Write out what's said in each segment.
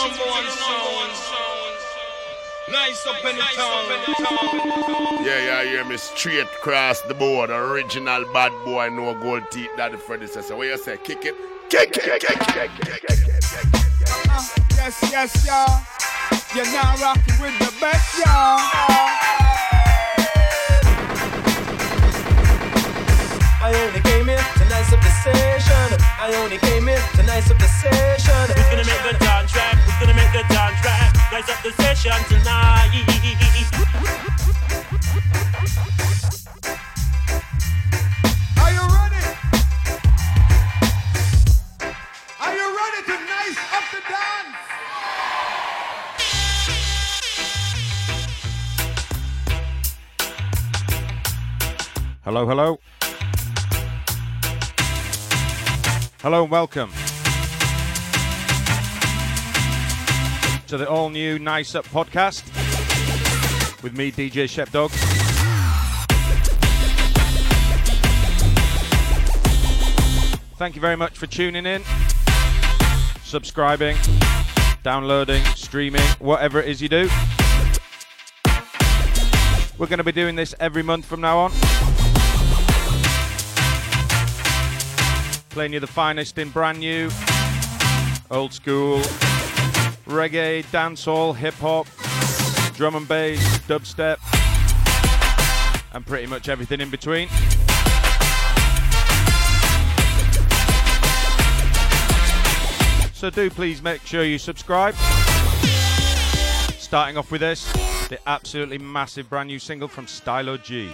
number one sound. Nice up in the town. Yeah, yeah, hear me straight across the board. Original bad boy, no gold teeth. That the predecessor. What you say? Kick it. Kick it. Kick it. Kick it. Kick it. Kick it, kick it. Uh, yes, yes, y'all. You're now rocking with the best, y'all. I only came here to nice up the session. I only came here to nice up the session. Who's gonna make the dance right? Who's gonna make the dance right? Nice up the session tonight. Are you ready? Are you ready to nice up the dance? Hello, hello. Hello and welcome to the all new Nice Up podcast with me, DJ Shepdog. Thank you very much for tuning in, subscribing, downloading, streaming, whatever it is you do. We're going to be doing this every month from now on. Playing you the finest in brand new, old school, reggae, dancehall, hip hop, drum and bass, dubstep, and pretty much everything in between. So do please make sure you subscribe. Starting off with this, the absolutely massive brand new single from Stylo G.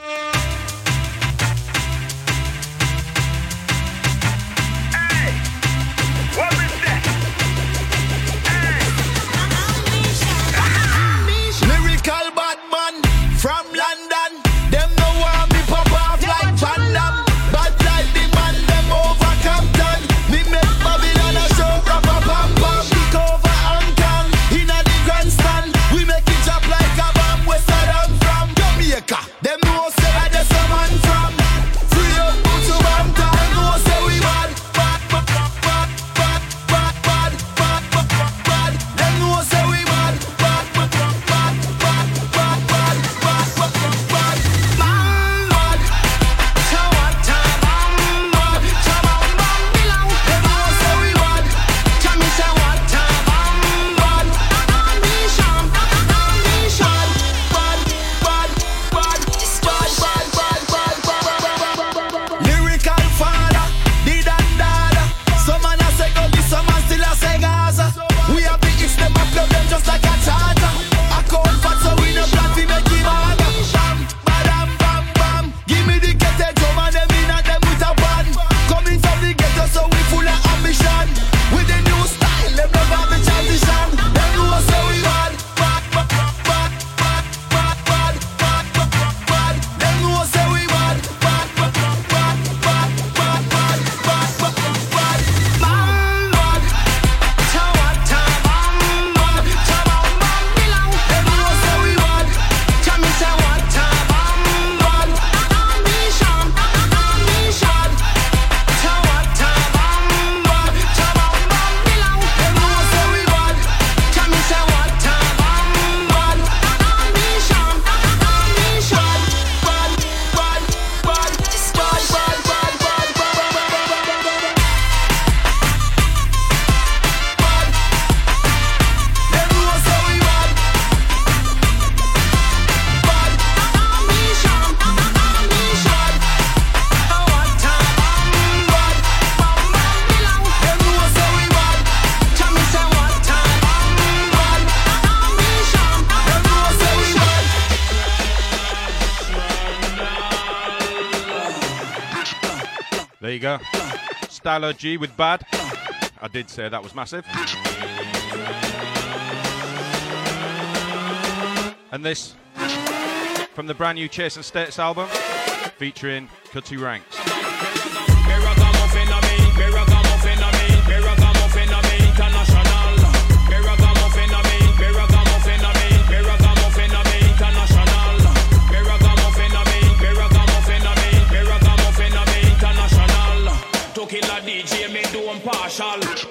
Stylo G with Bad. I did say that was massive. And this from the brand new Chase and Status album featuring Cutty Ranks.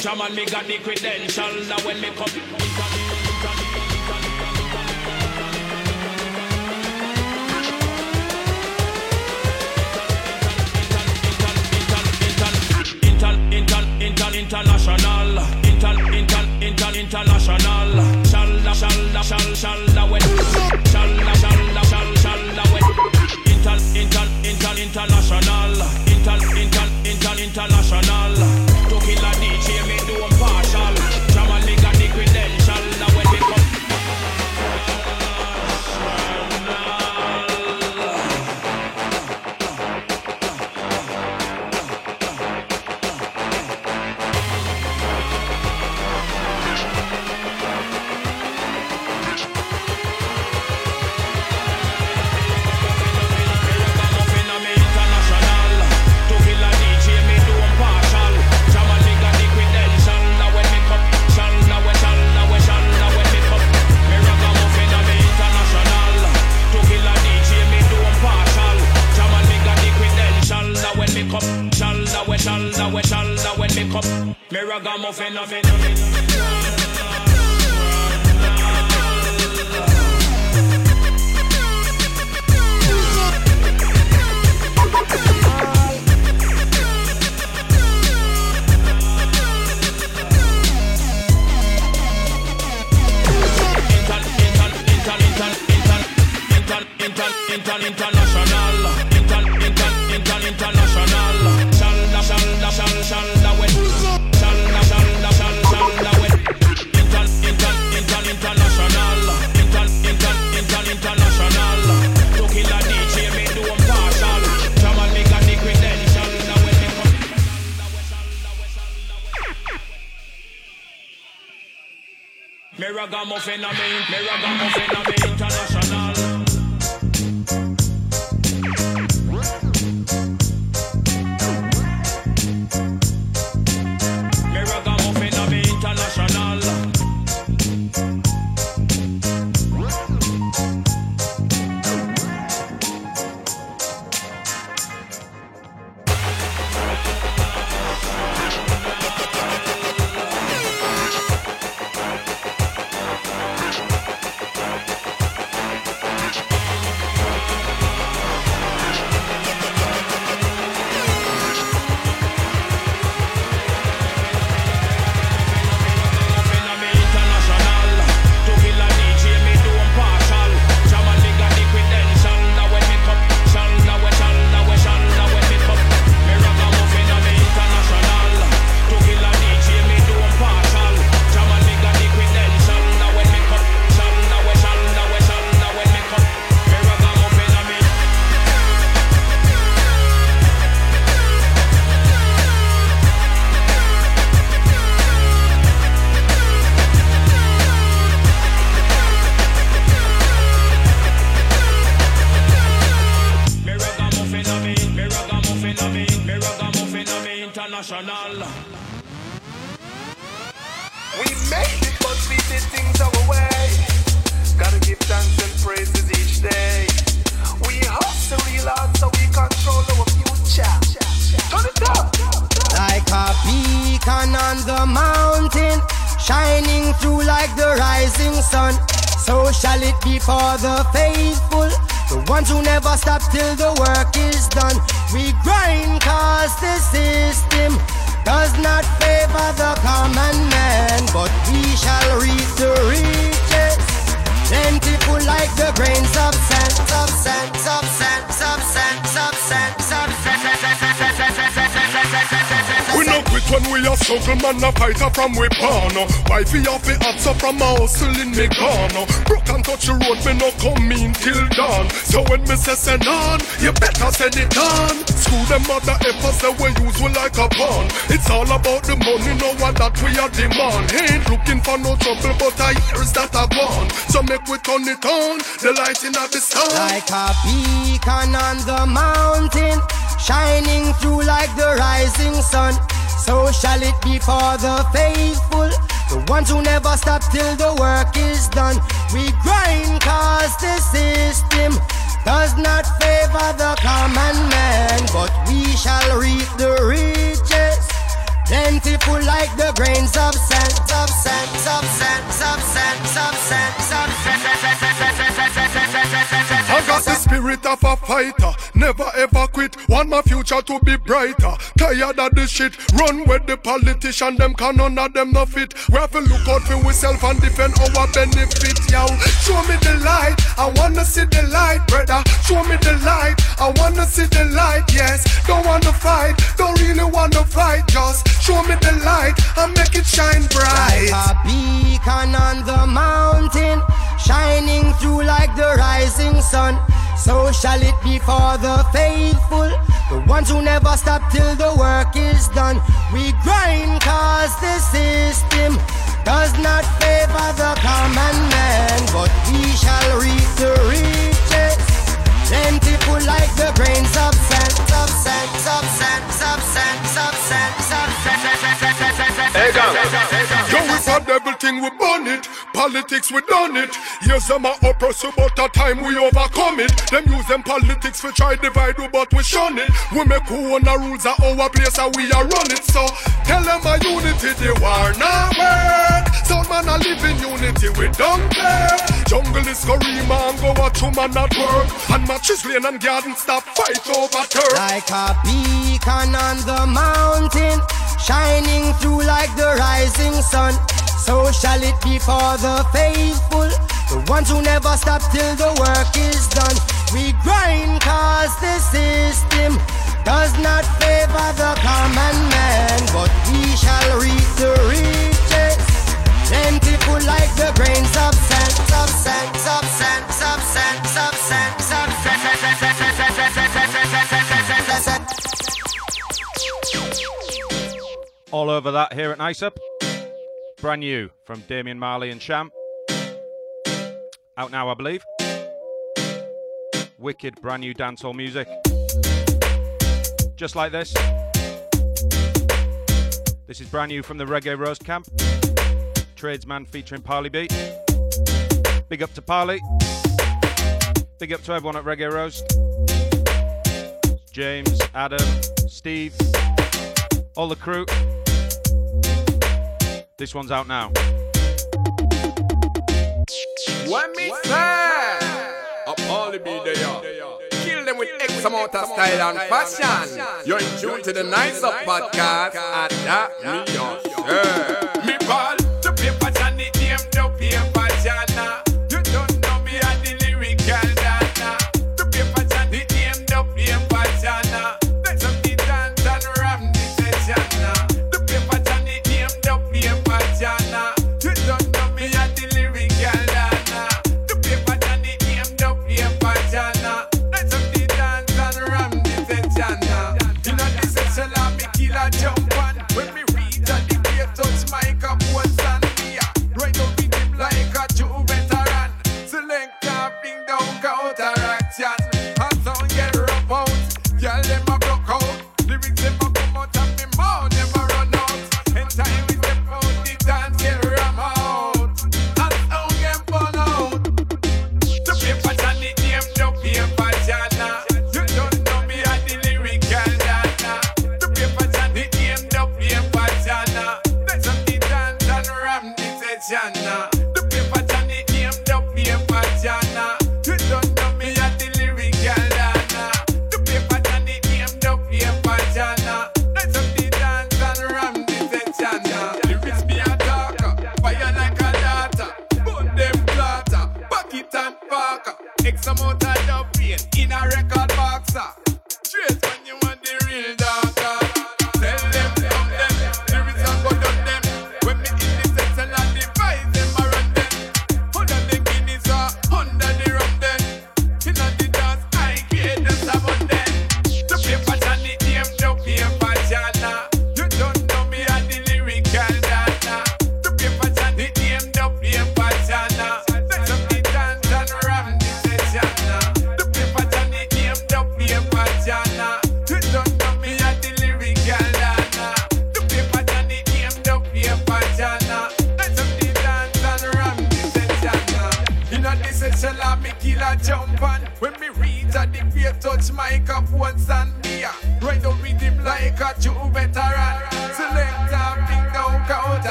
Jaman me got the credential. Now when me come. Inter, inter, inter, international, inter, inter, inter, international. Shalla, shalla, shalla, shalla, when, shalla, shalla, shalla, shalla, when. Inter, inter, inter, international, inter, inter, inter, international. Answer from a hustle in me gone. Broke and touch the road, me no come in till dawn. So when me say send on, you better send it on. Screw them mother effers, they we use we like a pawn. It's all about the money, no one that we are demand. Ain't looking for no trouble, but I that I gone. So make we turn it on, the light in the sun. like a beacon on the mountain, shining through like the rising sun. So shall it be for the faithful, the ones who never stop till the work is done. We grind cause the system does not favor the common man, but we shall reap the riches. Plentiful like the grains of sand, of sand, of sand, of sand, of sand, of I got the spirit of a fighter, never ever quit. Want my future to be brighter. Tired of the shit, run with the politician, them can none of them no fit. We have to look out for ourselves and defend our benefit, yo. Show me the light, I wanna see the light, brother. Show me the light, I wanna see the light, yes. Don't wanna fight, don't really wanna fight, just show me the light and make it shine bright. Like a beacon on the mountain, shining through like the rising sun. So shall it be for the faithful, the ones who never stop till the work is done. We grind cause the system does not favor the common man, but we shall reap the riches. Plentiful like the grains of sand, of sand, of sand, of sand, of sand, of sand. Devil thing, we burn it. Politics, we done it. Yes, them a oppress but a time we overcome it. Them use them politics for try divide you, but we shun it. We make who own the rules of our place and we are run it. So tell them a unity, they war not work. Some man a live in unity, we don't care. Jungle is Karima and go watch man at work. And matches lane and garden stop fight over turf. Like a beacon on the mountain, shining through like the rising sun. So shall it be for the faithful, the ones who never stop till the work is done. We grind cause the system does not favor the common man, but we shall reap the riches. Plentiful like the grains of sand, of sand, of sand, of sand, of sand, of sand. All over that here at Nice Up. Brand new from Damien Marley and Cham. Out now, I believe. Wicked brand new dancehall music. Just like this. This is brand new from the Reggae Roast Camp. Tradesman featuring Parly B. Big up to Parly. Big up to everyone at Reggae Roast. James, Adam, Steve, all the crew. This one's out now. When me say, up all the be there. Kill them with X amount of style and fashion. You're in tune to the Nice Up podcast at that me your. Me ball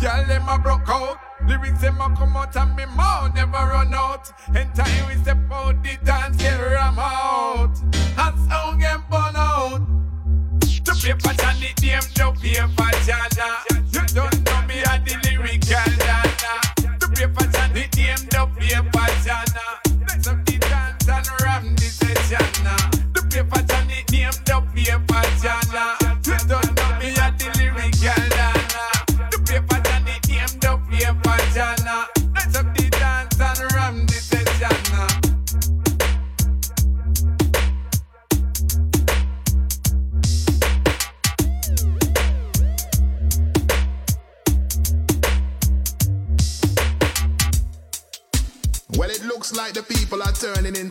girl them a broke out. Lyrics them a come out and me mouth never run out. And time we step out the dance get ram out. Hot sound get burn out. The paper and the name the paper jana. You don't know me a the lyrical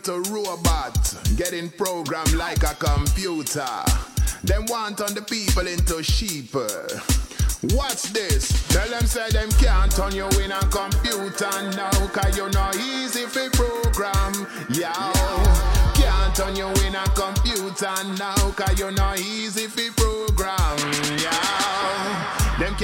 into robots, getting programmed like a computer. Them want on the people into sheep. Watch this. Tell them say them can't turn you in a computer now, cause you not easy for program. Yeah. Can't turn you in a computer now, cause you not easy for program. Yeah.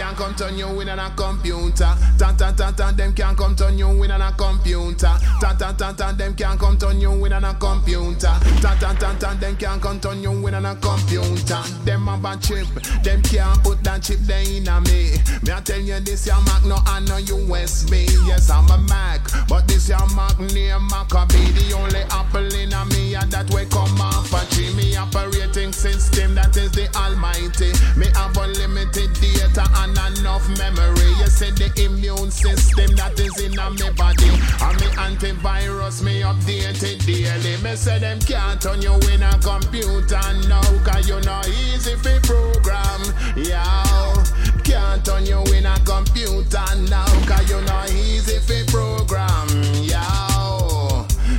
Can't come turn you in on a computer. Tan tan tan tan. Them can't come turn you in on a computer. Tan tan tan tan. Them can't come turn you in on a computer. Tan tan tan tan. Them can't come turn you in on a computer. Them have a chip. Them can't put that chip there in a me. Me I tell you this your Mac no and no USB. Yes I'm a Mac, but this your Mac name Macka B. The only apple in a me and that way come off a tree. Me operating system that is the Almighty. Me have unlimited data and enough memory. You say the immune system that is in me body. And me antivirus me updated daily. Me say them can't turn you in a computer now, cause you not easy for program. Yeah, can't turn you in a computer now, cause you not easy for program. Yeah.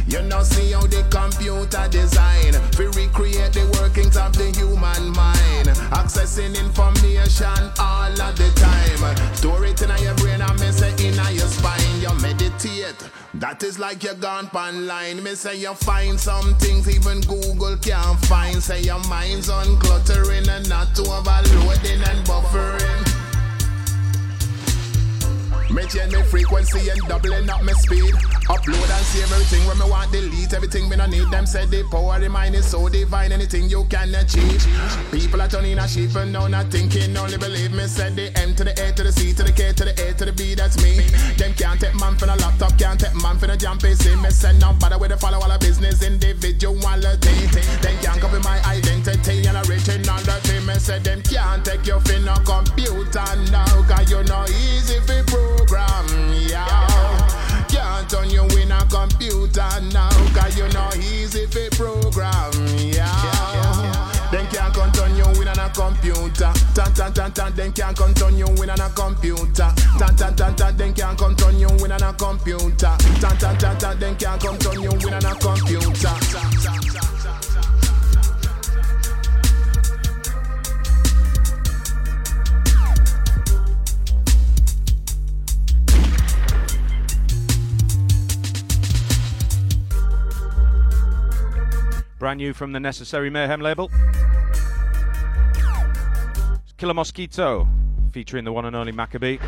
You know see how the computer design We recreate the workings of the human mind Accessing information all of the time. Store it in your brain and me say in your spine. You meditate. That is like you gone online Me say you find some things even Google can't find. Say your mind's uncluttering and not overloading and buffering me change me frequency and doubling up my speed. Upload and save everything when me want delete everything me no need. Them said the power the mind is so divine, anything you can achieve. People are turning a sheep and now not thinking, only believe me. Said the M to the A to the C to the K to the A to the B, that's me. Them can't take man for the laptop, can't take man for the jump PC. Me said no bother with the follow all the business individuality. Them can't copy my identity and originality. Me said them can't take your fin a computer now, cause you know easy for program, yeah. Can't turn you in a computer now, cause you know easy for program, yeah. Them can't turn you in on a computer. Tan tan tan tan. Them can't turn you in on a computer. Tan tan tan tan. Them can't turn you in on a computer. Tan tan tan tan. Them can't turn you in on a computer. Brand new from the Necessary Mayhem label. It's Killer Mosquito, featuring the one and only Macka B.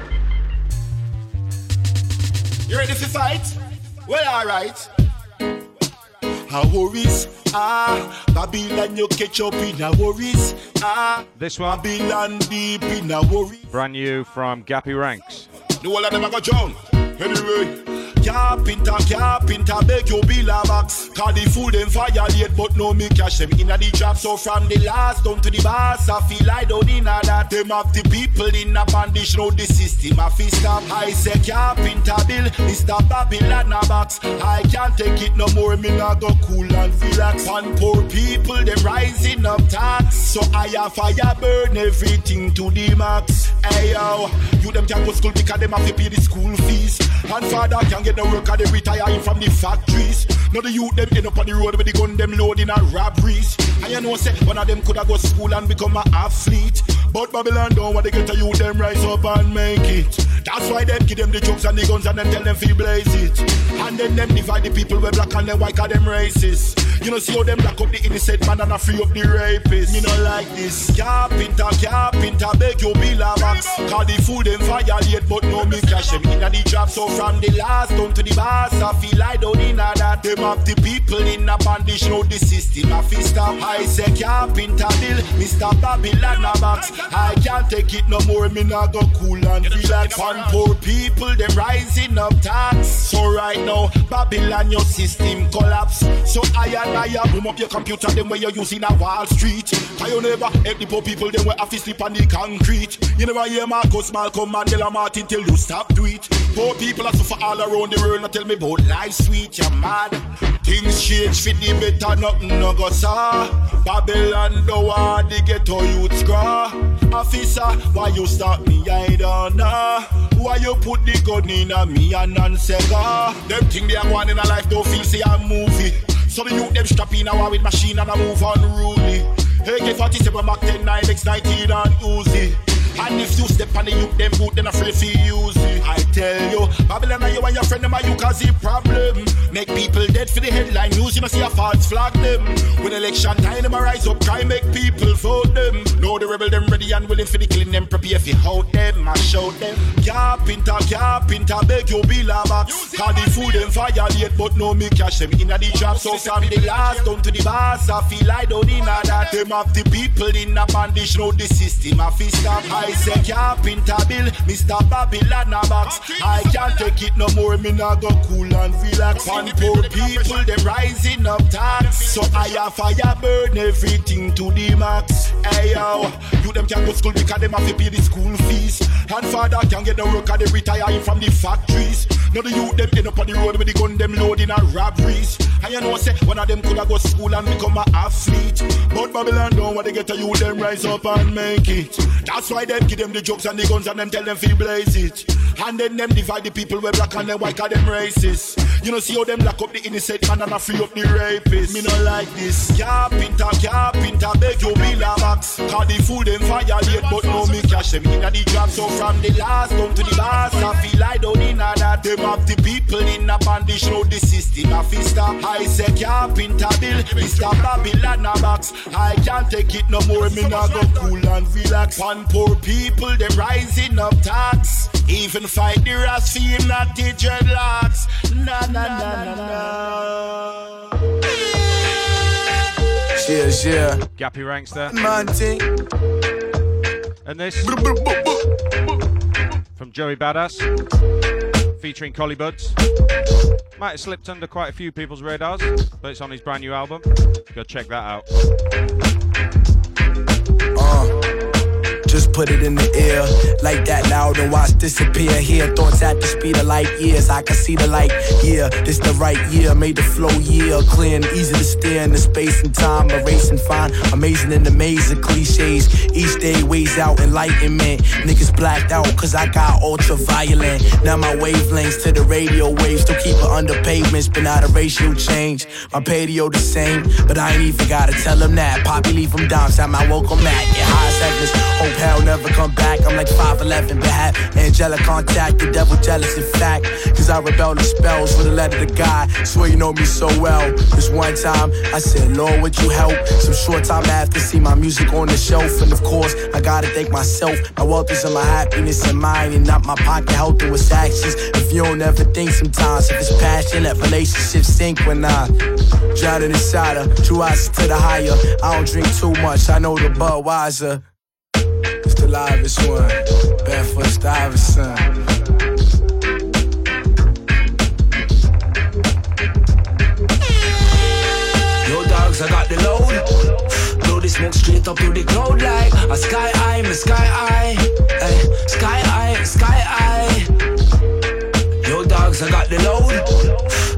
You ready to fight? Well, alright. How worries? Ah, Babylon, you catch up in a worries. Ah, This one, Babylon deep in a worry. brand new from Gappy Ranks. The whole of them a go drown. Anyway. Carpenter, carpenter, make you build a box. Cause the fool them violate, but no me cash them in a the trap. So from the last down to the boss, I feel I don't in a that. Them have the people in a bandage, know the system a fi stop. I say carpenter bill, Mr. Babylon a box. I can't take it no more, me not go cool and relax. And poor people, them rising up tax. So I have fire burn everything to the max. Hey yo, you them can go school because them have to pay the school fees. And father can't get the work and they retire from the factories. Now the youth them end up on the road with the gun them loading and robberies. And you know say one of them could have go school and become an athlete. But Babylon don't want to get a youth them rise up and make it. That's why them give them the drugs and the guns and then tell them fi blaze it. And then them divide the people with black and them white cause them racist. You know, see how them lock up the innocent man and a free up the rapist. Me not like this. Carpenter, carpenter, beg you bill a box. The food them violate, but no me cash them in the job. So from the last down to the boss, I feel down in a that. Them have the people in a bondage, know the system. I feel stop. I say carpenter bill, Mr. Babylon a box. I can't take it no more. Me not go cool and feel like one poor people. Them rising up tax. So right now, Babylon your system collapse. So I and I boom up your computer. Them where you're using a Wall Street. I you never help the poor people. Them where have to sleep on the concrete. You never hear Marcus Malcolm Mandela Martin till you stop do it. Poor people are suffer all around the world. Not tell me about life sweet. You're mad. Things change for the better. Nothing no go saw. Babylon don't want the ghetto youth scraw. Officer, why you stop me? I don't know. Why you put the gun in a me and non-sega? Them thing they are going in a life don't feel see a movie. So the youth them strap in a war with machine and a move unruly. AK-47 Mac 10, 9, X19 and Uzi. And if you step on the youth, them boot, then afraid for use. I tell you, Babylon and you and your friend, them are you cause the problem. Make people dead for the headline news, you know see a false flag them. When election time, them rise up, try make people vote them. Know the rebel, them ready and willing for the killing them, prepare for hold them, I show them. Carpenter, carpenter, beg you bill a box. Call the food them violate, but no me cash them in the trap. So from the last down to the boss, I feel like don't a that. Them have the people in a bandage, know the system, I feel stop. I say carpenter bill, Mr. Babylon a box. I can't take it no more, me nah go cool and relax. One poor people, them rising up tax. So I have fire burn everything to the max. Hey yo, you them can go school because them have to pay the school fees. And father can't get the work and they retire from the factories. Now the youth them end up on the road with the gun them loading and robberies. And you know say one of them coulda go school and become a athlete. But Babylon don't want to get a youth them rise up and make it. That's why them give them the jokes and the guns and them tell them feel blaze it. And then them divide the people where black and them white cause them racist. You know see how them lock up the innocent man and a free up the rapist. Me not like this. Carpenter, carpenter, beg you bill a box. Cause the food them violate but no me cash them in the job. So from the last down to the boss, I feel down in a that. Them have the people in a bandage know the system. I feel stop. I say carpenter bill, Mr. Babylon a box. I can't take it no more. Me not go cool and relax. One poor people them rising up tax. Even fight the rest for him not the dreadlocks. Na na na na na. Yeah, yeah. Gappy ranks there. Man thing. And this from Joey Badass, featuring Collie Buddz. Might have slipped under quite a few people's radars, but it's on his brand new album. Go check that out. Just put it in the air like that loud and watch disappear. Here, thoughts at the speed of light years. I can see the light. Yeah, this the right year. Made the flow year clear and easy to steer in the space and time. Erasing fine, amazing in maze of cliches. Each day weighs out enlightenment. Niggas blacked out cause I got ultra violent. Now my wavelengths to the radio waves. Still keep it under pavements, but not a racial change. My patio the same, but I ain't even gotta tell them that. Poppy leave them down, at my welcome mat. Get high segments, hope hell never come back. I'm like 5'11, but have angelic contact. The devil jealous, in fact. Cause I rebel the spells with a letter to God. Swear you know me so well. This one time, I said, Lord, would you help? Some short time after, see my music on the shelf. And of course, I gotta thank myself. My wealth is in my happiness and mine, and not my pocket healthy with actions. If you don't ever think sometimes, if it's passion, let relationships sink when I drown inside her. True eyes to the higher. I don't drink too much, I know the Budweiser. Livest one. Barefoot Stuyvesant. Yo, dogs, I got the load. Blow the smoke straight up to the cloud like a sky eye, my sky eye. Ay, sky eye, sky eye. Yo, dogs, I got the load.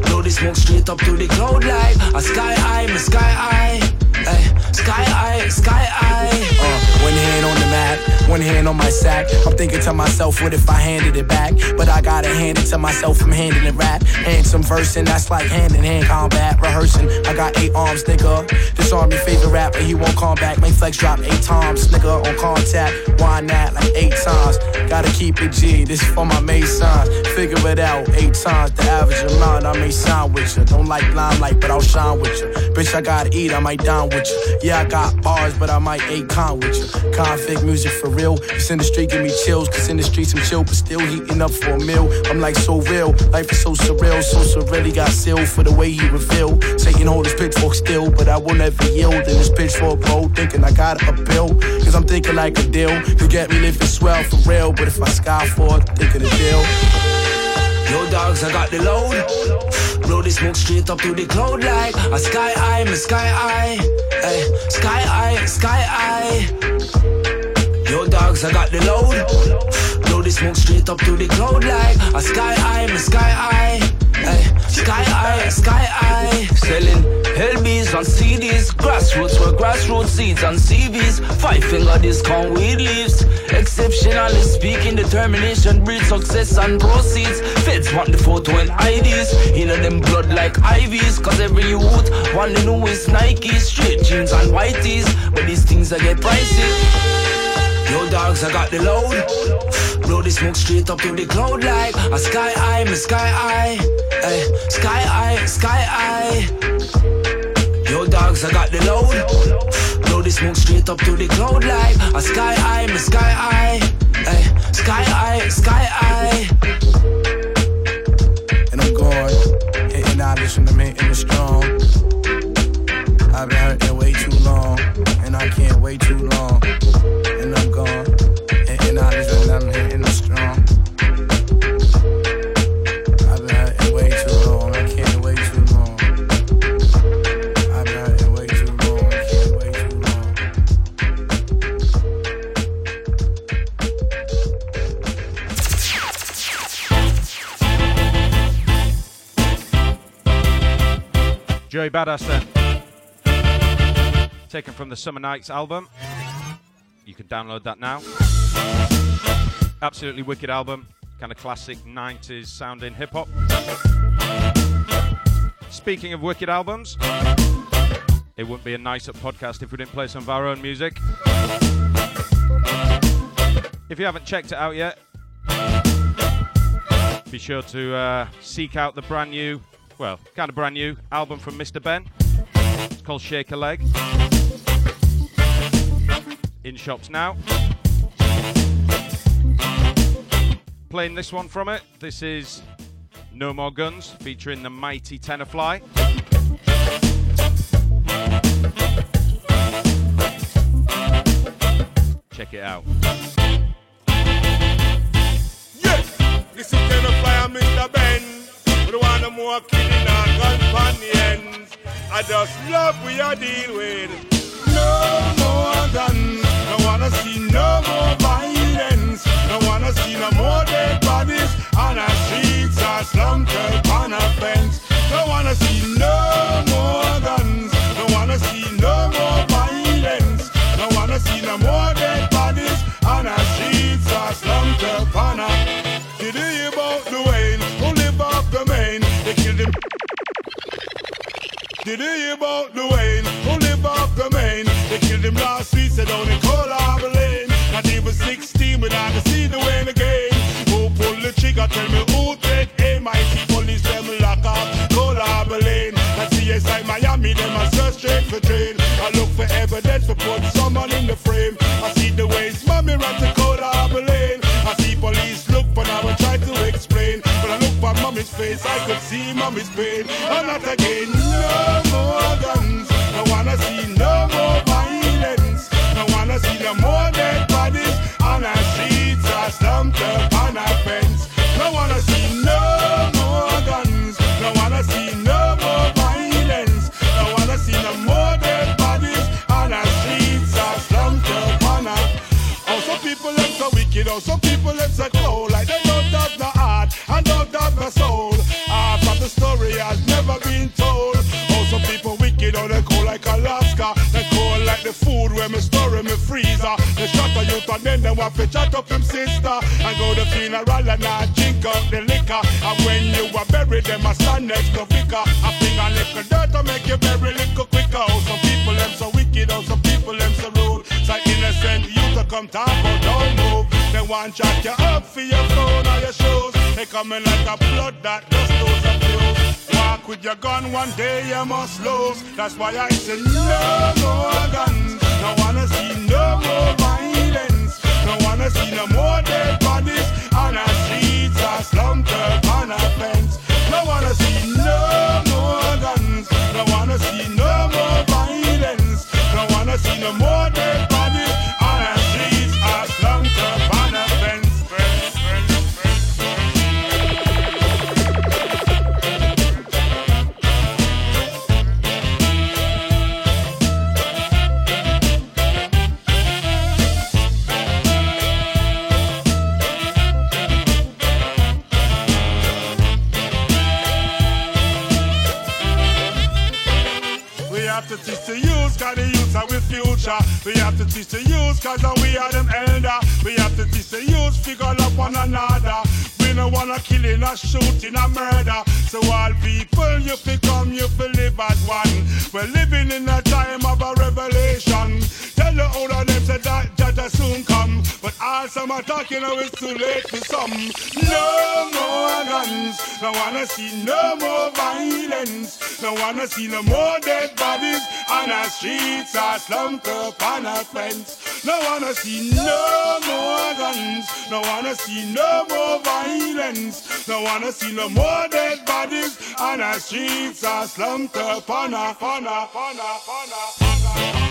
Blow the smoke straight up to the cloud like a sky eye, my sky eye. Ay, sky eye, sky eye. Uh, one hand on the map, one hand on my sack. I'm thinking to myself, what if I handed it back? But I gotta hand it to myself from handling rap. And some versing, that's like hand in hand combat. Rehearsing, I got eight arms, nigga. This army favorite rapper, he won't come back. Make flex drop eight times, nigga, on contact. Why not? Like eight times. Gotta keep it G, this for my masons. Figure it out, eight times the average amount I may sign with you. Don't like limelight, but I'll shine with you. Bitch, I gotta eat, I might dine with you. Yeah, I got bars, but I might eight con with you. Config music for real. It's in the street, give me chills. Cause in the streets I'm chill, but still heating up for a meal. I'm like so real, life is so surreal. So surreal, he got sealed for the way he reveal. Satan hold his pitchfork still, but I will never yield. In this pitchfork bro, thinking I got a bill. Cause I'm thinking like a deal. You get me living swell for real, but if I sky for it, think of deal. Yo, dogs, I got the load. Blow the smoke straight up to the cloud like a sky eye, my sky eye. Hey, sky eye, sky eye. Yo, dogs, I got the load. Blow the smoke straight up to the cloud like a sky eye, my sky eye. Sky eye, sky eye. Selling LBs on CDs. Grassroots where grassroots seeds on CVs. Five finger discount weed leaves. Exceptionally speaking, determination breeds success and proceeds. Feds want the photo and IDs. You know them blood like IVs. Cause every youth want the newest Nike. Straight jeans and whiteys. But these things I get pricey. Yo, dogs, I got the load. Blow the smoke straight up to the cloud like a sky eye, my sky eye. Hey, sky eye, sky eye. Yo, dogs, I got the load. Blow the smoke straight up to the cloud like a sky eye, my sky Badass then. Taken from the Summer Knights album. You can download that now. Absolutely wicked album. Kind of classic 90s sounding hip hop. Speaking of wicked albums, it wouldn't be a nice up podcast if we didn't play some of our own music. If you haven't checked it out yet, be sure to uh, seek out the brand new, well, kind of brand new album from Mr. Benn. It's called Shake a Leg. In shops now. Playing this one from it. This is No More Guns featuring the mighty Tenor Fly. Check it out. Yes, this is and Mr. Benn. Don't want no more killing our companions. I just love we are deal with. No more guns. No wanna see no more violence. No wanna see no more dead bodies on our streets or slum curb on a fence. Him last week, said down in Coldharbour Lane. Not even 16, but I see the Wayne again. Who pull the trigger? Tell me who take aim. I see police them lock up Coldharbour Lane. I see inside Miami, them a search straight for drain. I look for evidence to put someone in the frame. I see the ways mommy run to Coldharbour Lane. I see police look for now and try to explain. But I look for mommy's face, I could see mommy's pain. And not again, no more guns. I wanna see no more slumped up on our fence. I wanna see no more guns. I wanna see no more violence. I wanna see no more dead bodies on our streets or slumped up on Oh, some people them so wicked, oh, some people them so cold, like they the food where me store in me freezer. They shut a youth and then they want to chat up him sister. And go to funeral and I drink up the liquor. And when you are buried, them I stand next to vicar. I think a little dirt to make you bury little quicker. Oh, some people them so wicked, oh, some people them so rude. So innocent you to come talk, but don't move. They want chat you up for your phone or your shoes. They coming like a blood that just abuse. Walk with your gun, one day you must lose. That's why I say no more guns. No wanna see no more violence. See no more violence. No wanna see no more dead bodies on our streets or slumped up on a fence. No wanna see no more guns. No wanna see no more violence. No wanna see no more dead bodies on our streets or slumped up on a, on a, on a, on a.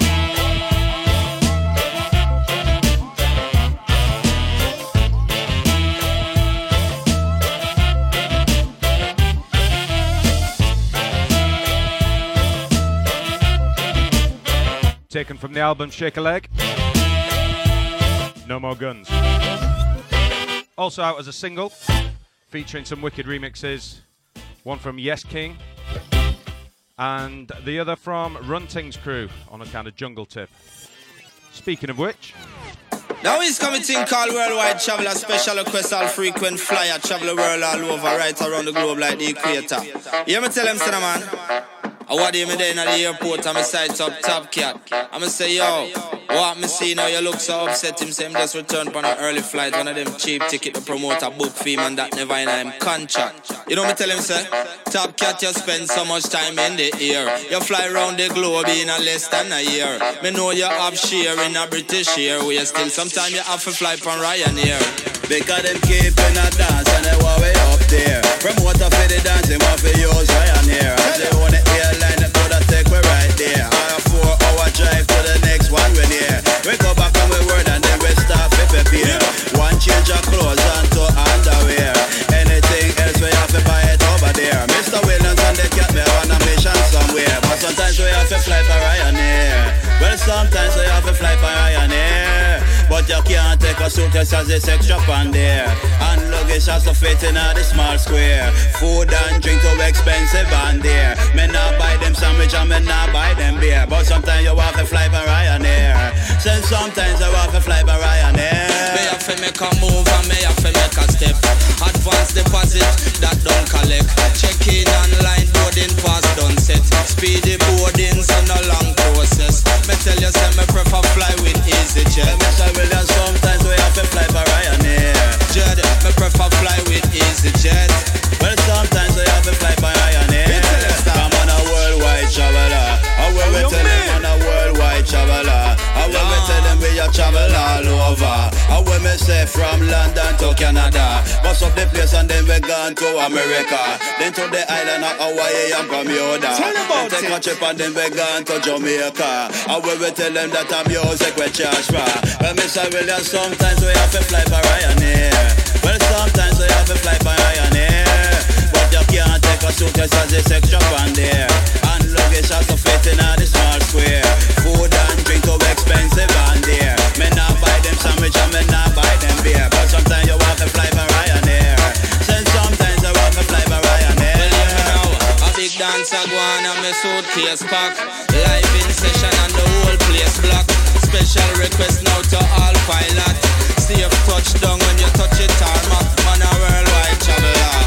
Taken from the album Shake a Leg. No More Guns. Also out as a single, featuring some wicked remixes. One from Yes King, and the other from Runting's crew on a kind of jungle tip. Speaking of which, Now he's coming thing called Worldwide Traveler Special Request All Frequent Flyer Travel world all over right around the globe like the equator You me tell man I want him there in the airport and my sights up top cat. I'ma say yo what me see now you look so upset him him just returned from an early flight One of them cheap ticket the promoter book fee man that never in him contract You know me tell him say Top cat you spend so much time in the air You fly around the globe in a less than a year Me know you have share in a British Airways Still sometimes you have to fly from Ryanair Because them keeping a dance and they want way up there. Promoter for the they want to use Ryanair. I say on the airline, they coulda take we right there. On a four drive to the next one we near. We go back on we word and then we start to prepare. One change of clothes and to underwear. Anything else we have to buy it over there. Mr. Williams and the cat me on a mission somewhere. But sometimes we have to fly by Ryanair. Well, sometimes we have to fly by Ryanair. But you can't a suitcase as it's extra on there. And luggage has to fit in a the small square. Food and drink too expensive on there. Me not buy them sandwich and me not buy them beer. But sometimes you have to fly by Ryanair. Then sometimes you have to fly by Ryanair. Me have to make a move and me have to make a step. Advance deposit that don't collect. Check in online boarding pass done set. Speedy boarding so no long process. Me tell you say me prefer fly with EasyJet. Mr. Williams, sometimes we have to fly by Ryanair. Jet, me prefer fly with EasyJet. Well, sometimes we have to fly by Ryanair. I'm on a worldwide traveler. I will we tell them on a worldwide traveler. I will we tell them we a travel all over. I will me say from London to Canada. Bust up the place and then we gone to America. Then to the island of Hawaii and Bermuda. Tell them about then take a trip and then we gone to Jamaica. I will we tell them that our music we charge for. Well, Mr. Williams, sometimes we have to fly by Ryanair. Well, sometimes we have to fly by Ryanair. But you can't take a suitcase as it's extra on there. And luggage has to fit in a the small square. Food and drink too expensive on there. Me not buy them sandwich and me not buy them beer. But sometimes you have to fly by dance a go on and me suit case pack. Live in session and the whole place block. Special request now to all pilot. Safe touchdown when you touch it tarmac. Man a worldwide traveler.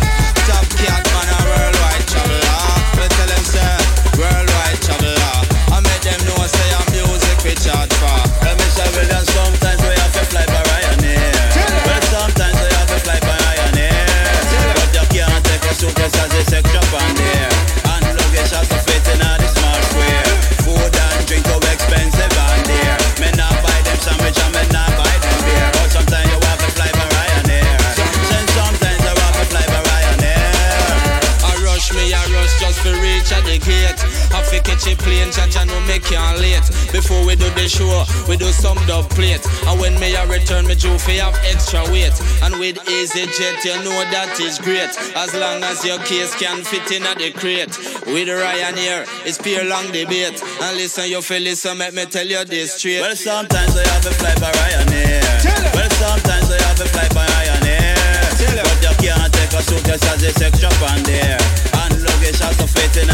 Fi catch a plane, chat and no me can't late. Before we do the show, we do some dub plate. And when me a return, me do fi have extra weight. And with easy jet, you know that is great. As long as your case can fit in at the crate. With Ryanair, it's pure long debate. And listen, you feel listen, make me tell you this straight. Well, sometimes I have to fly by Ryanair. Well, sometimes I have to fly by Ryanair. But you can't take a suitcase as it's extra on there. And luggage has to fit in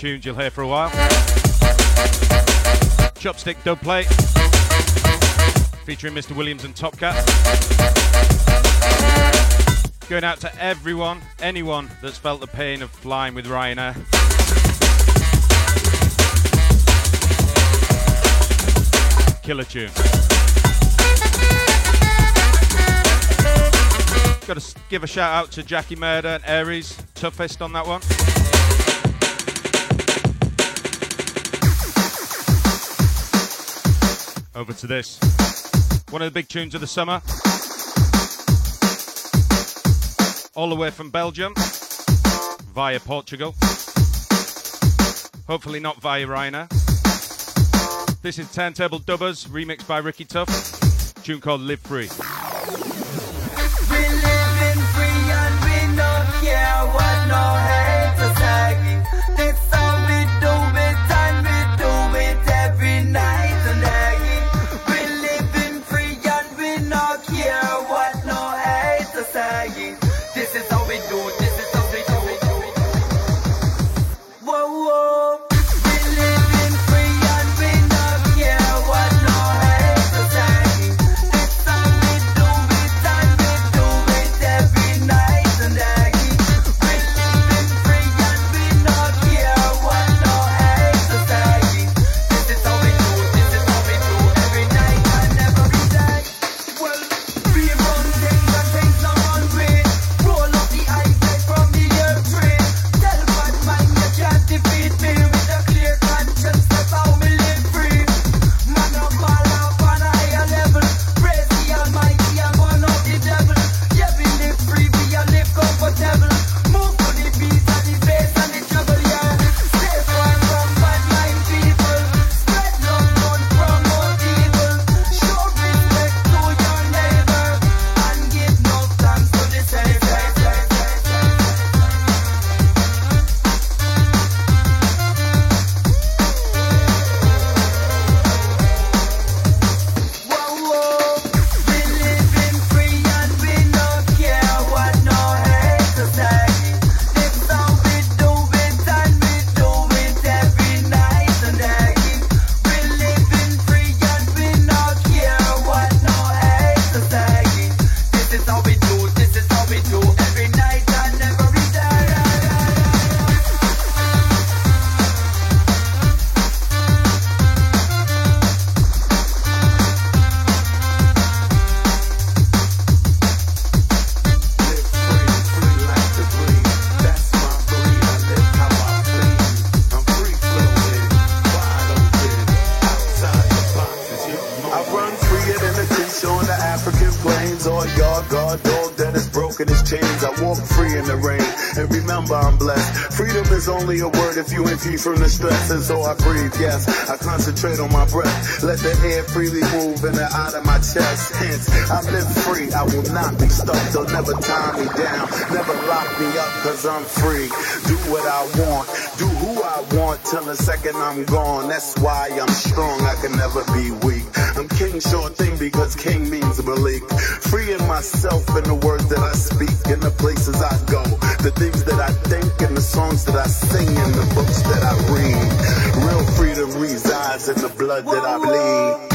tunes you'll hear for a while. Chopstick dub plate featuring Mr. Williams and Top Cat. Going out to everyone, anyone that's felt the pain of flying with Ryanair. Killer tune. Got to give a shout out to Jacky Murda and Aries, toughest on that one. Over to this. One of the big tunes of the summer. All the way from Belgium via Portugal. Hopefully not via Ryanair. This is Turntable Dubbers, remixed by Ricky Tuff. Tune called Live Free. We free and we don't care what no I walk free in the rain and remember I'm blessed. Freedom is only a word if you free from the stress. And so I breathe, yes. I concentrate on my breath. Let the air freely move in and out of my chest. Hence, I live free. I will not be stuck. They'll never tie me down. Never lock me up cause I'm free. Do what I want. Do who I want till the second I'm gone. That's why I'm strong. I can never be weak. I'm king short thing because king means Malik. Freeing myself in the words that I speak, in the places I go, the things that I think, and the songs that I sing, and the books that I read. Real freedom resides in the blood that I bleed.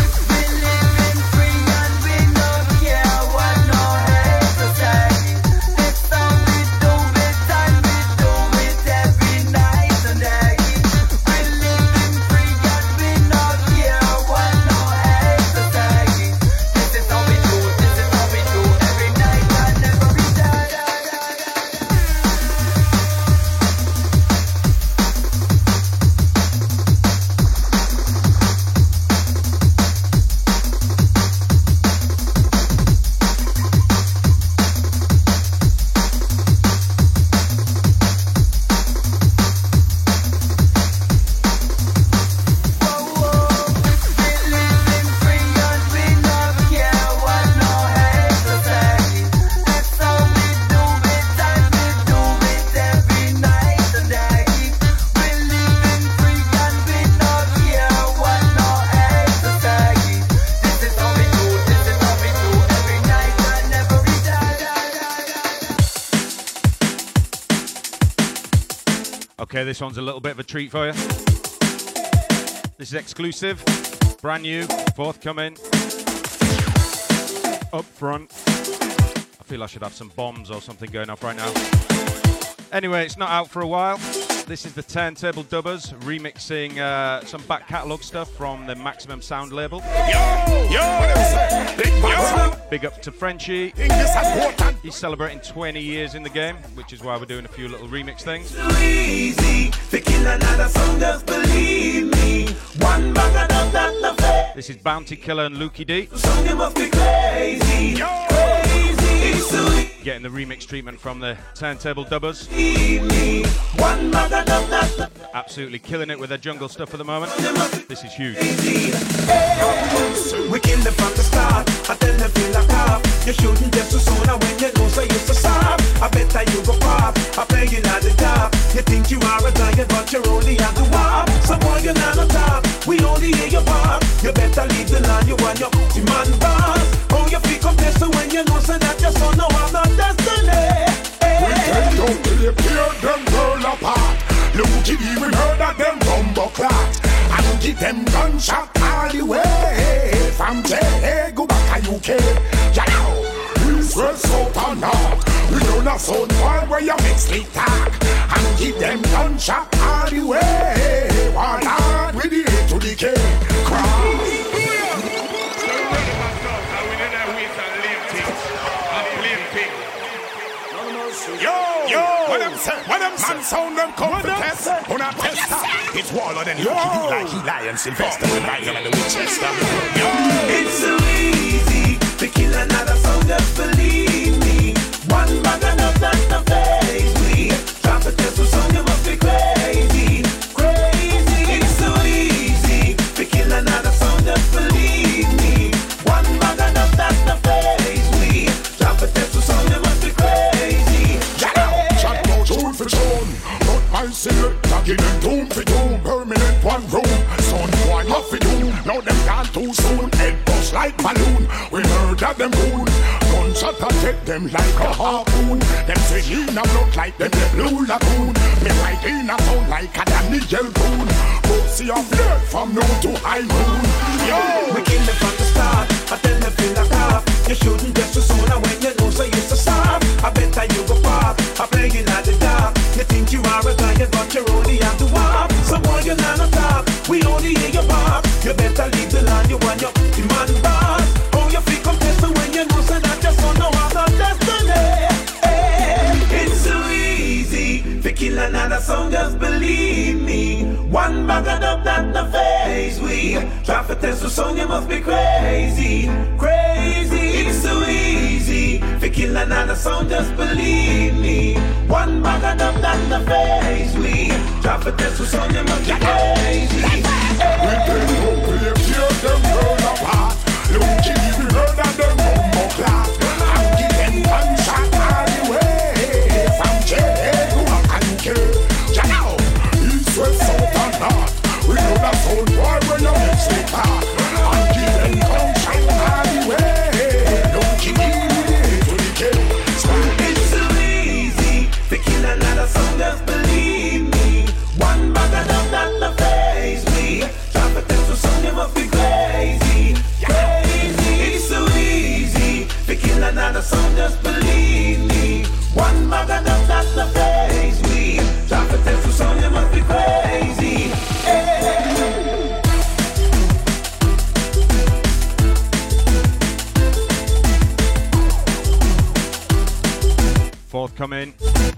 Okay, this one's a little bit of a treat for you. This is exclusive, brand new, forthcoming, up front. I feel I should have some bombs or something going off right now. Anyway, it's not out for a while. This is the Turntable Dubbers remixing uh, some back catalogue stuff from the Maximum Sound label. Yo, yo, big yo. Big up to Frenchie. He's celebrating 20 years in the game, which is why we're doing a few little remix things. easy to kill another song, just believe me. One bag of that no fair. This is Bounty Killer and Lukie D. Getting the remix treatment from the Turntable Dubbers. Absolutely killing it with their jungle stuff at the moment. This is huge. We kill them from the start. I tell them feel like off. You shouldn't just so soon and when you soft. I bet that you go pop. I play you at the top. You think you are a giant, but you're only at the warp. So boy, you're not on top. We only hear your bark. You better leave the line. You want your boss. Oh, you when you know so that your son no have no destiny. We tell you we tear them girl apart. Look at you, we murder them clot. And give them gunshot all the way. From J.A. go back to UK. Know, east, west, south and north. We don't have sound where you mix it talk. And give them gunshot all the way. One hard with the A to the K. Cross. Say? What them Man sound them come to test. On a tester. It's Waller than you. Lukie D like he lion Sylvester. We ride him in the Winchester. Yo. It's so easy to kill another song, just believe me. One bag Give them tune for tune. Permanent one room. Son boy have for doom. Now them gone too soon. Head bust like balloon. We murder them goon. Gunshot attack them like a harpoon. Them swing in a blood like them the blue lagoon. Me right in a town like a Daniel Boone. Pussy of blood from noon to high moon. Yo. We kill them from the start. I tell them feel like off. You shouldn't just so soon and when you know but you're only at the warp. So boy, you're not on top. We only hear your bark. You better leave the line. You want your demand boss. Oh, you feel contested when you know so that your son no no destiny. Hey, it's so easy to kill another song. Just believe me. One of up that the face we. Traffic this was song, you must be crazy, crazy. It's so easy. For kill another song, just believe me. One bag of them the face we. Drop a test with must be crazy. We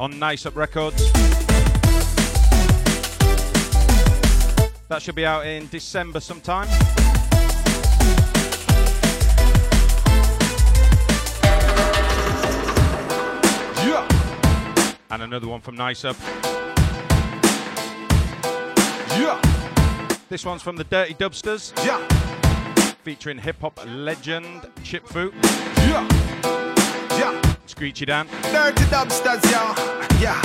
on Nice Up Records. That should be out in December sometime. Yeah. And another one from Nice Up. Yeah. This one's from the Dirty Dubsters. Yeah. Featuring hip hop legend Chip Fu. Yeah. Screechy Dan. Dirty dubsters, yo. Yeah.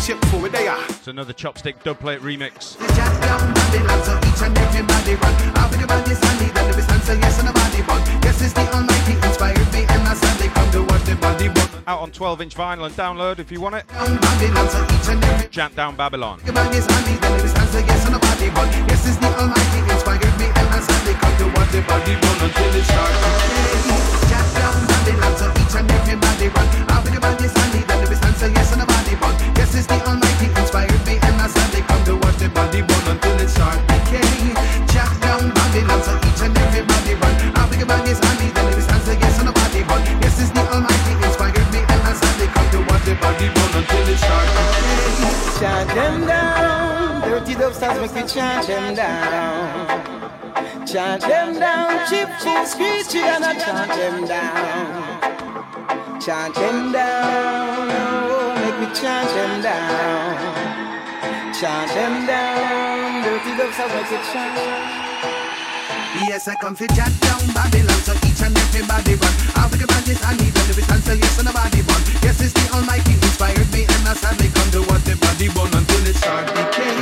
Ship forward there. Ah. It's another chopstick dubplate remix. Babylon, so each and everybody run. I'll be the body sandy, then the stand say yes and nobody bun. Yes, it's the Almighty inspired me, and I sadly come to what the body bun. Out on 12 inch vinyl and download if you want it. Babylon, so each and every Chant Down Babylon. body sandy, then the stand say yes the me, body Babylon, so each and everybody run. Be the body sandy, then the stand say yes and nobody bun. Yes, it's the Almighty inspired me, and I sadly come to what the body bun until it starts decay. Jack down Babylon, so each and everybody run. Be the body sandy, then the stand say yes and nobody bun. Yes, it's the Almighty inspired me, and I sadly come to what the body bun until it starts decay. Chant them down, dirty dubsters make we chant them down. Chant them down, Chip Fu screechy and I chant them down. Chant them down, oh, make me chant them down. Chant them down, dirty dubsters make we chant. Yes, I come fi chat down Babylon So each and everybody run All the badness I need When the stand say yes and nobody run Yes, it's the Almighty who inspired me And I sadly come to what the body burn Until it start decay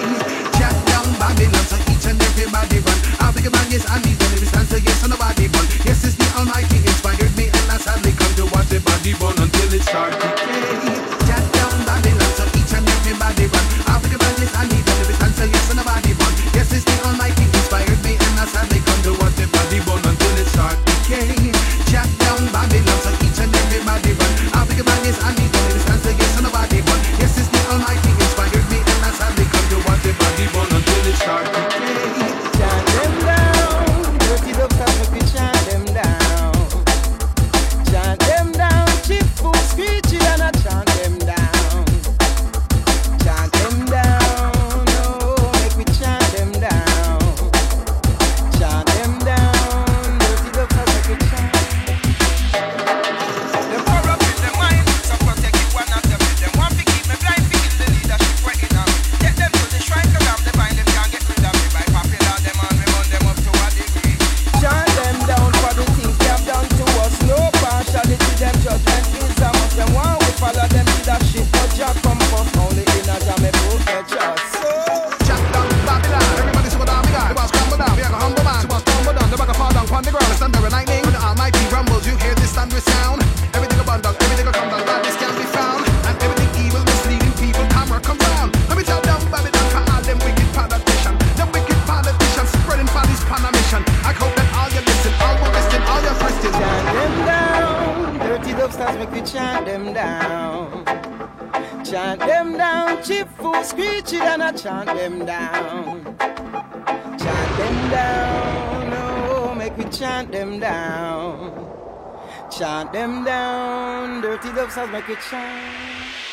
Chat down Babylon So each and everybody run All the badness I need When the stand say yes and nobody run Yes, it's the Almighty who inspired me And I sadly come to what the body burn Until it start decay Chat down Babylon So each and everybody run All the badness I need When the stand say yes and nobody run Yes, it's the Almighty chant them down. Chant them down, oh, make me chant them down. Chant them down, dirty dubsters make we chant.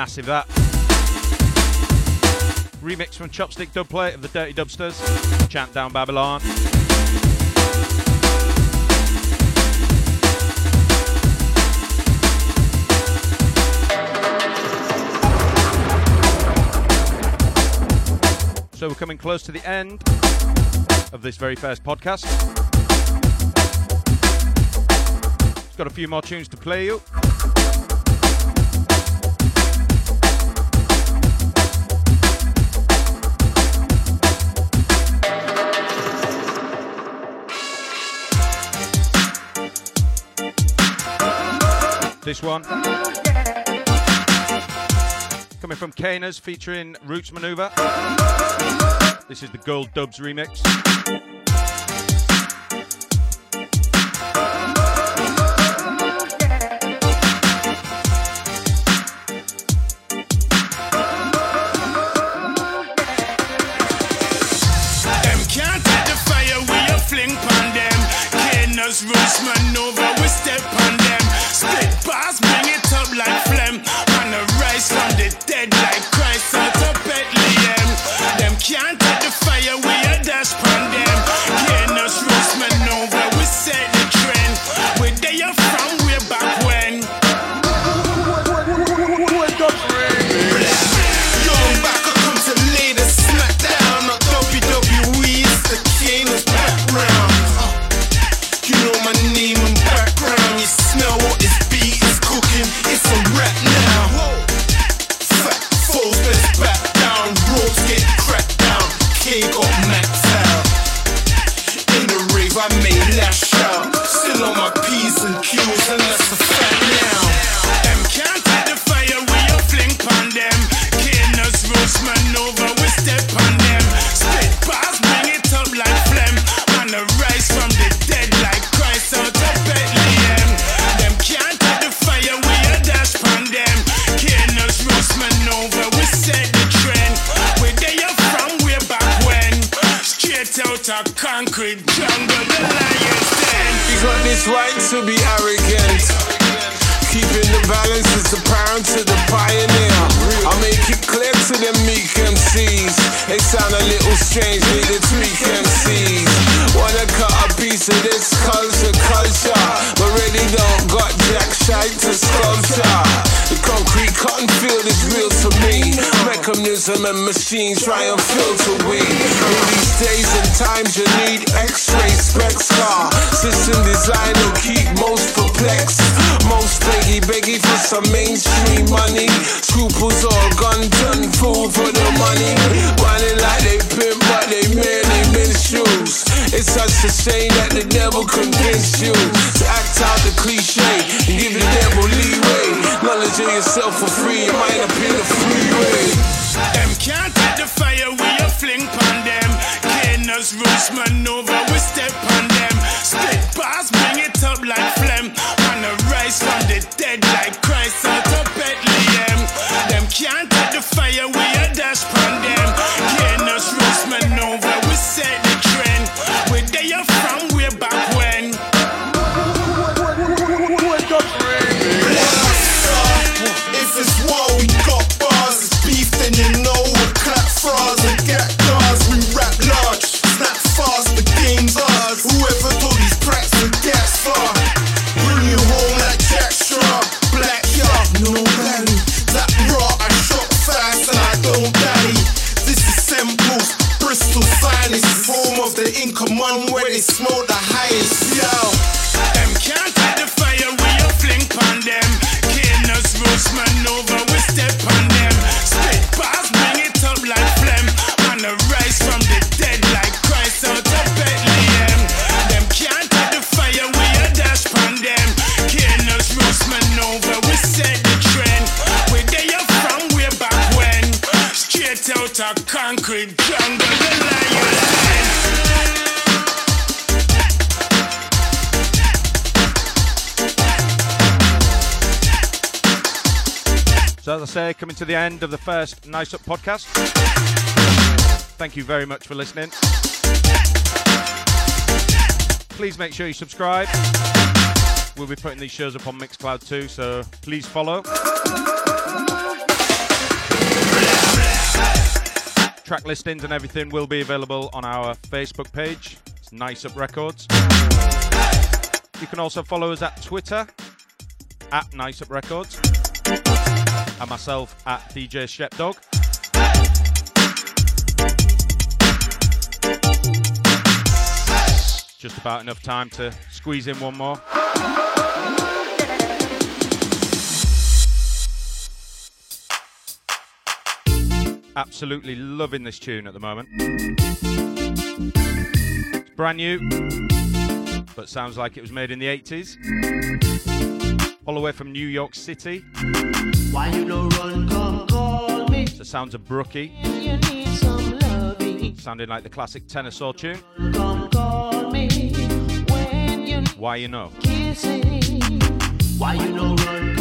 Massive that. Remix from Chopstick Dubplate of the Dirty Dubsters. Chant Down Babylon. So we're coming close to the end of this very first podcast. It's Got a few more tunes to play you. This one. Coming from Kaners featuring Roots Manuva. This is the Gold Dubs remix. Them can't the fire, we a fling them. Caners, roots, Manuva, Straight out of concrete jungle, the lion's den. You got this right to be arrogant. Keeping the balance is apparent to the pioneer. I make it clear to them meek MCs. They sound a little strange, need to tweak MCs. Wanna cut a piece of this culture, culture. But really don't got jack shite to sculpture. The concrete cotton field is real to me. Mechanism and machines try and filter we. In these days and times, you need X-ray specs car. System design will keep most perplexed. Most beggy beggy for some mainstream money. Scruples all gone, done fool for the money. Running like they pimp, but they merely minstrels. It's such a shame that the devil convinced you to act out the cliche and give the devil leeway. Knowledge of yourself for free, you might appear the freeway. Them can't take the fire, we a fling pon them. Caners, roots, Manuva, we step on them. Split bars, bring it up like phlegm. Man, a rise from the dead like Christ out of Bethlehem. Them can't take the fire, we one where they smoke the highest. Yo. Them can't take the fire, we a fling pon them. Caners, roots, Manuva, coming to the end of the first Nice Up podcast. Thank you very much for listening. Please make sure you subscribe. We'll be putting these shows up on Mixcloud too, so please follow. Track listings and everything will be available on our Facebook page. It's Nice Up Records. You can also follow us at Twitter at Nice Up Records and myself at DJ Shepdog. Just about enough time to squeeze in one more. Absolutely loving this tune at the moment. It's brand new, but sounds like it was made in the 80s all the way from New York City. Why you no run, come call me. The sounds of Brookie. Sounding like the classic tennis tune. Come call me when you Why you know. Kissing. Why you no run,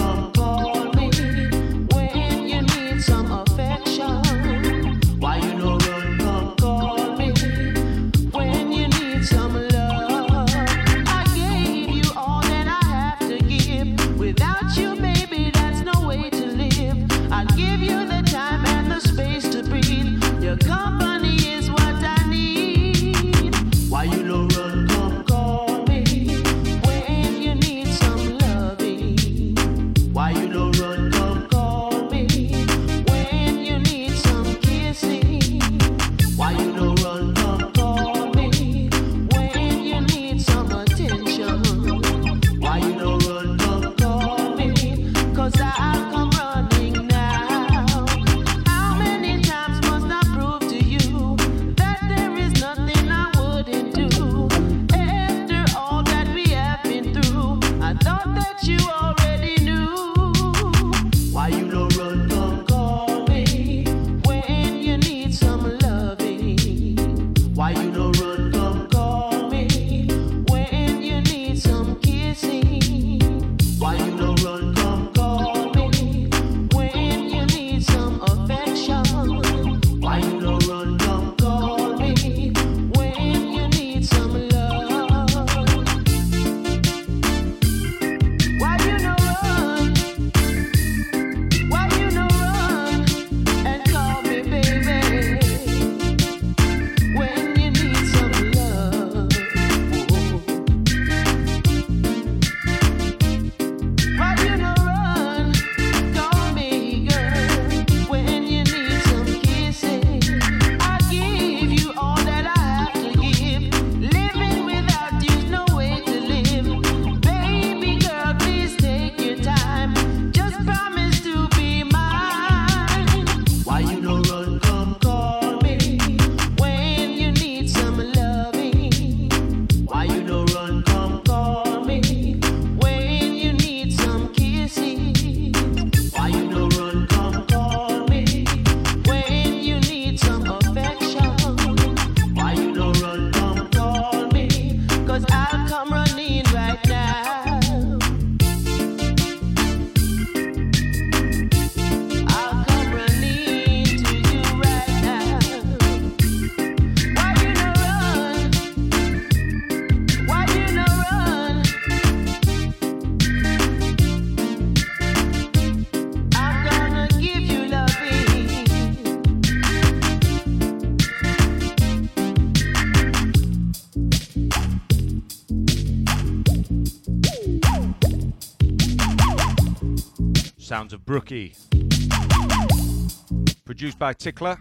by Ticklah,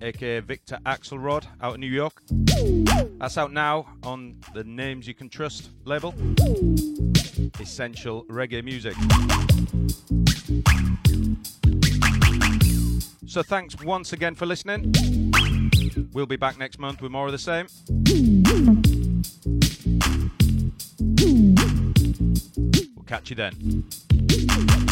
aka Victor Axelrod, out of New York. That's out now on the Names You Can Trust label. Essential reggae music. So thanks once again for listening. We'll be back next month with more of the same. We'll catch you then.